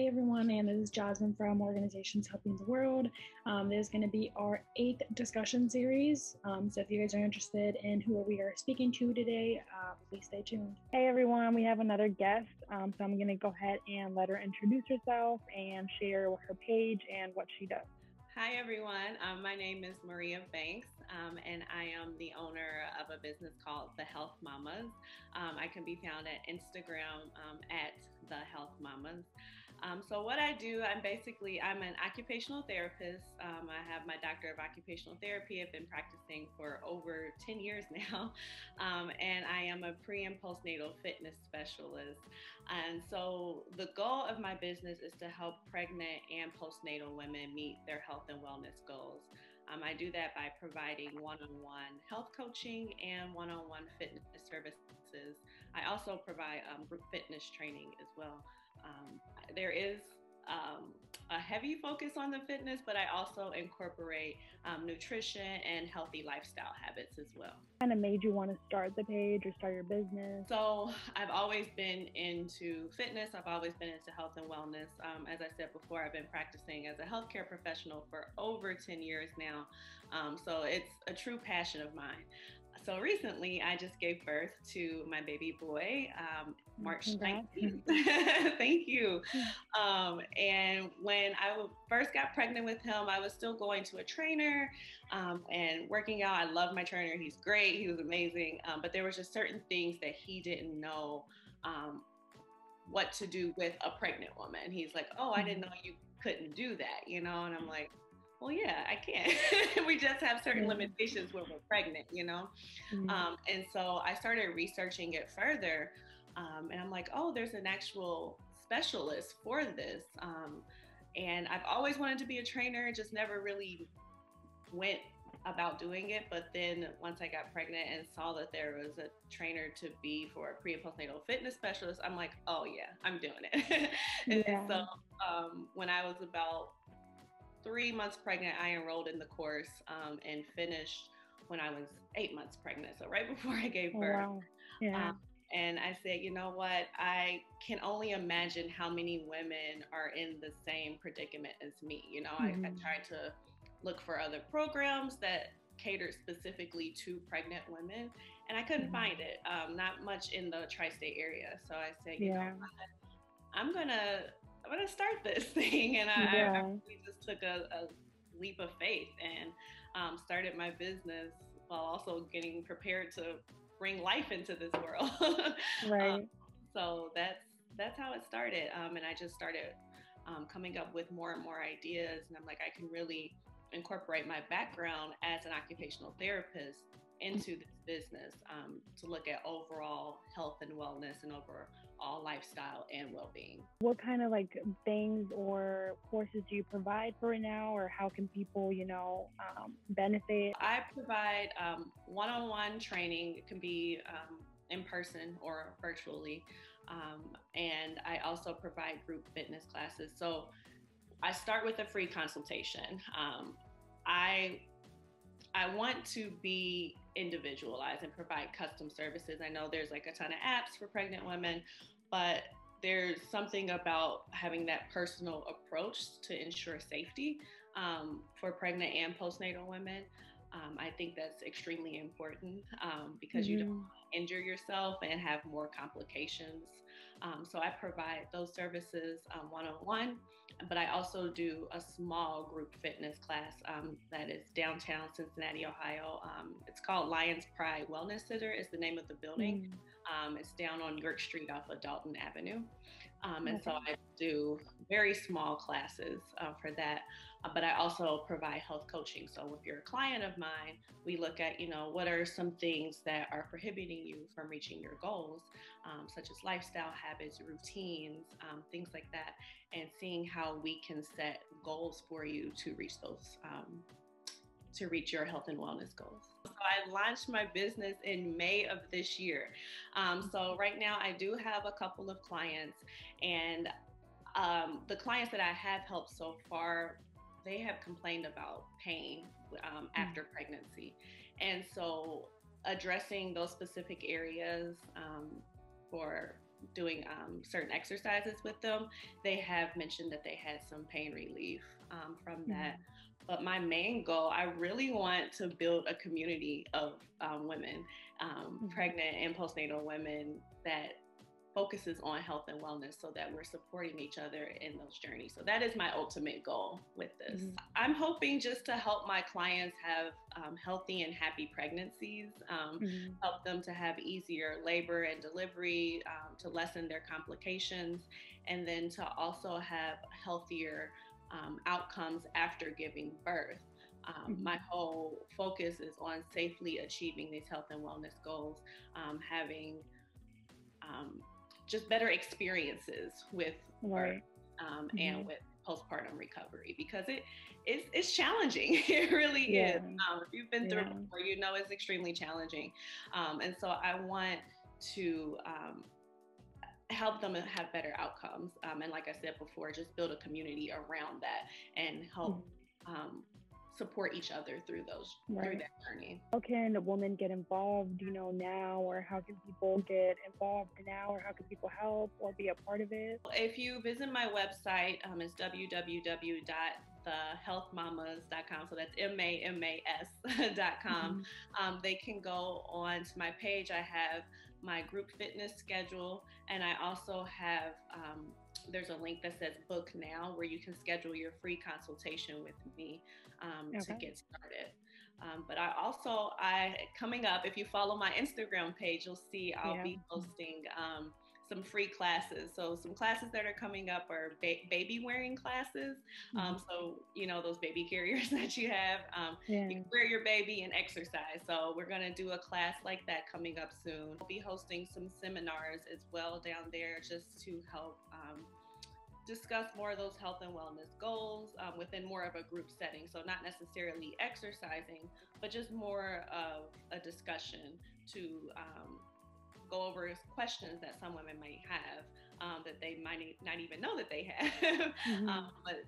Hey everyone, and this is Jasmine from Organizations Helping the World. Um, this is going to be our eighth discussion series. Um, so if you guys are interested in who we are speaking to today, uh, please stay tuned. Hey everyone, we have another guest. Um, so I'm going to go ahead and let her introduce herself and share her page and what she does. Hi, everyone. Um, my name is Maria Banks, um, and I am the owner of a business called The Health Mamas. Um, I can be found at Instagram um, at The Health Mamas. Um, so, what I do, I'm basically I'm an occupational therapist. Um, I have my doctor of occupational therapy. I've been practicing for over 10 years now, and I am a pre and postnatal fitness specialist. And so, the goal of my business is to help pregnant and postnatal women meet their health and wellness goals. Um, I do that by providing one on one health coaching and one on one fitness services. I also provide um, group fitness training as well. Um, there is um, a heavy focus on the fitness, but I also incorporate um, nutrition and healthy lifestyle habits as well. Kind of made you want to start the page or start your business? So I've always been into fitness. I've always been into health and wellness. Um, as I said before, I've been practicing as a healthcare professional for over 10 years now. Um, so it's a true passion of mine so recently I just gave birth to my baby boy, um, March Congrats. 19th. Thank you. Um, and when I first got pregnant with him, I was still going to a trainer um, and working out. I love my trainer. He's great. He was amazing. Um, but there was just certain things that he didn't know um, what to do with a pregnant woman. He's like, oh, I didn't mm-hmm. know you couldn't do that, you know? And I'm like, well, yeah, I can. we just have certain limitations when we're pregnant, you know? Mm-hmm. Um, and so I started researching it further. Um, and I'm like, oh, there's an actual specialist for this. Um, and I've always wanted to be a trainer, just never really went about doing it. But then once I got pregnant and saw that there was a trainer to be for a pre and postnatal fitness specialist, I'm like, oh, yeah, I'm doing it. and yeah. so um, when I was about three months pregnant, I enrolled in the course um, and finished when I was eight months pregnant. So right before I gave oh, birth. Oh, wow. Yeah. Um, and I said, you know what? I can only imagine how many women are in the same predicament as me. You know, mm-hmm. I, I mm-hmm. tried to look for other programs that catered specifically to pregnant women, and I couldn't mm-hmm. find it. Um, not much in the tri-state area. So I said, you yeah. know, I'm gonna I'm gonna start this thing, and I, yeah. I just took a, a, leap of faith and um, started my business while also getting prepared to bring life into this world. right. Um, so that's that's how it started, um, and I just started um, coming up with more and more ideas, and I'm like, I can really incorporate my background as an occupational therapist into this business um, to look at overall health and wellness and overall lifestyle and well-being. What kind of like things or courses do you provide for right now, or how can people, you know, um, benefit? I provide um, one-on-one training. It can be um, in person or virtually, um, and I also provide group fitness classes. So I start with a free consultation. Um, I I want to be individualized and provide custom services. I know there's like a ton of apps for pregnant women, but there's something about having that personal approach to ensure safety um, for pregnant and postnatal women. Um, I think that's extremely important um, because mm-hmm. you don't mm-hmm. injure yourself and have more complications. Um, so I provide those services one on one, but I also do a small group fitness class um, that is downtown Cincinnati, Ohio. Um, it's called Lions Pride Wellness Center, is the name of the building. Mm-hmm. it's down on York Street off of Dalton Avenue. And okay. so I do very small classes uh, for that, uh, but I also provide health coaching. So if you're a client of mine, we look at, you know, what are some things that are prohibiting you from reaching your goals, um, such as lifestyle habits, routines, um, things like that, and seeing how we can set goals for you to reach those. To reach your health and wellness goals. So I launched my business in May of this year. Um, so right now I do have a couple of clients, and um, the clients that I have helped so far they have complained about pain um, mm. after pregnancy. And so addressing those specific areas um, for doing um, certain exercises with them, they have mentioned that they had some pain relief um, from mm-hmm. that. But my main goal, I really want to build a community of um, women, um, mm-hmm. pregnant and postnatal women that focuses on health and wellness so that we're supporting each other in those journeys. So that is my ultimate goal with this. Mm-hmm. I'm hoping just to help my clients have um, healthy and happy pregnancies, um, mm-hmm. help them to have easier labor and delivery, um, to lessen their complications, and then to also have healthier um, outcomes after giving birth. Um, mm-hmm. My whole focus is on safely achieving these health and wellness goals, um, having um, just better experiences with right. um, mm-hmm. and with postpartum recovery because it it's, it's challenging. It really yeah. is. Um, if you've been through yeah. it before, you know it's extremely challenging. Um, and so I want to um, help them have better outcomes. Um, and like I said before, just build a community around that and help mm-hmm. um, support each other through those right. through that journey. How can a woman get involved, you know, now, or how can people get involved now, or how can people help or be a part of it? If you visit my website, um, it's www.thehealthmamas.com. So that's M A M A S.com. Mm-hmm. Um, they can go on to my page. I have my group fitness schedule, and I also have um, there's a link that says book now where you can schedule your free consultation with me um, okay. to get started. Um, but I also, I coming up, if you follow my Instagram page, you'll see I'll yeah. be posting um, some free classes. So some classes that are coming up are ba- baby wearing classes. Um, mm-hmm. so you know those baby carriers that you have, um, yeah. you wear your baby and exercise. So we're gonna do a class like that coming up soon. We'll be hosting some seminars as well down there just to help um, discuss more of those health and wellness goals um, within more of a group setting. So, not necessarily exercising, but just more of a discussion to um, go over questions that some women might have um, that they might not even know that they have, mm-hmm. Um, but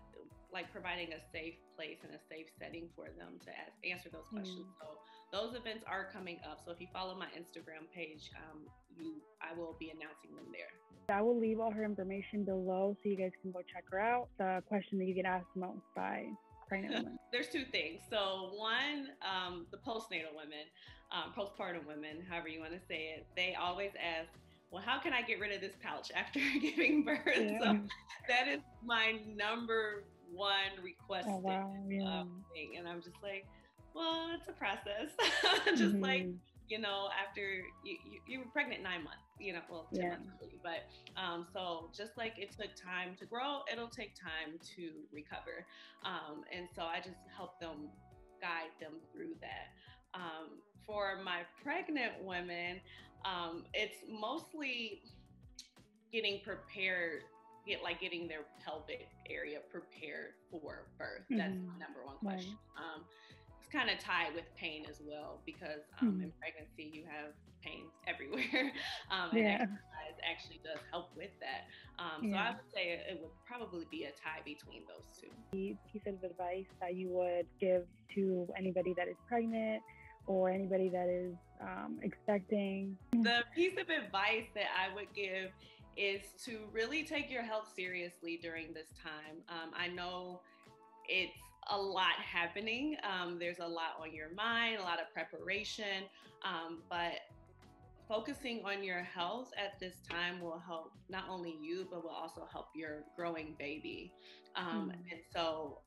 like providing a safe place and a safe setting for them to ask, answer those questions. Mm-hmm. So, those events are coming up. So if you follow my Instagram page, um, you I will be announcing them there. I will leave all her information below so you guys can go check her out. The question that you get asked most by pregnant women. There's two things. So one, um, the postnatal women, um, postpartum women, however you want to say it, they always ask, well, how can I get rid of this pouch after giving birth? Yeah. So that is my number one request oh, wow. yeah. um, thing. And I'm just like, well, it's a process. just mm-hmm. like, you know, after you, you, you, were pregnant nine months, you know, well, 10 yeah. months really, but um, so just like it took time to grow, it'll take time to recover. Um, and so I just help them guide them through that. Um, for my pregnant women, um, it's mostly getting prepared get like getting their pelvic area prepared for birth. Mm-hmm. That's my number one question. Right. Um, it's kind of tied with pain as well because um, mm-hmm. in pregnancy you have pains everywhere um, and yeah. exercise actually does help with that um, so i would say it would probably be a tie between those two the piece of advice that you would give to anybody that is pregnant or anybody that is um, expecting the piece of advice that i would give is to really take your health seriously during this time um, i know it's a lot happening. Um, there's a lot on your mind, a lot of preparation, um, but focusing on your health at this time will help not only you, but will also help your growing baby. Um, mm. And so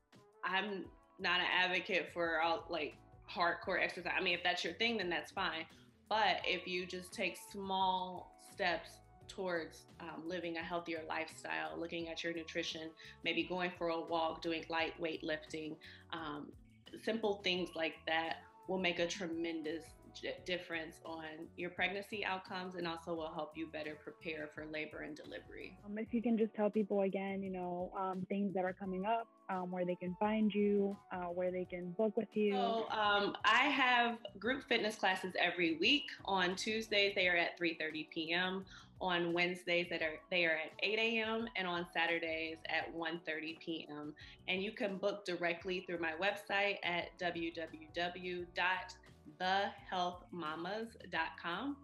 I'm not an advocate for all like hardcore exercise. I mean, if that's your thing, then that's fine. But if you just take small steps towards um, living a healthier lifestyle, looking at your nutrition, maybe going for a walk, doing lightweight lifting, um, simple things like that will make a tremendous difference on your pregnancy outcomes and also will help you better prepare for labor and delivery. Um, if you can just tell people again, you know, um, things that are coming up, um, where they can find you, uh, where they can book with you. So um, I have group fitness classes every week. On Tuesdays, they are at 3:30 p.m. On Wednesdays, that are they are at 8 a.m. and on Saturdays at 1:30 p.m. And you can book directly through my website at www.thehealthmamas.com.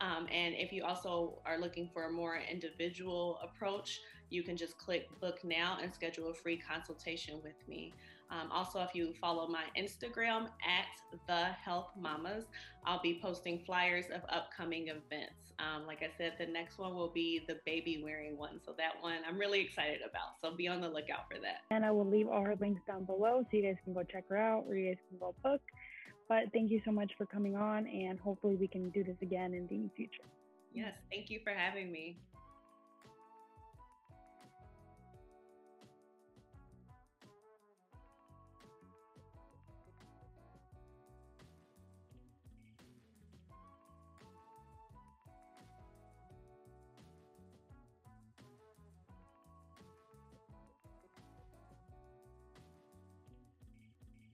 Um, and if you also are looking for a more individual approach, you can just click book now and schedule a free consultation with me. Um, also, if you follow my Instagram at the Health Mamas, I'll be posting flyers of upcoming events. Um, like I said, the next one will be the baby wearing one. So that one I'm really excited about. So be on the lookout for that. And I will leave all her links down below so you guys can go check her out or you guys can go book. But thank you so much for coming on, and hopefully we can do this again in the future. Yes, thank you for having me.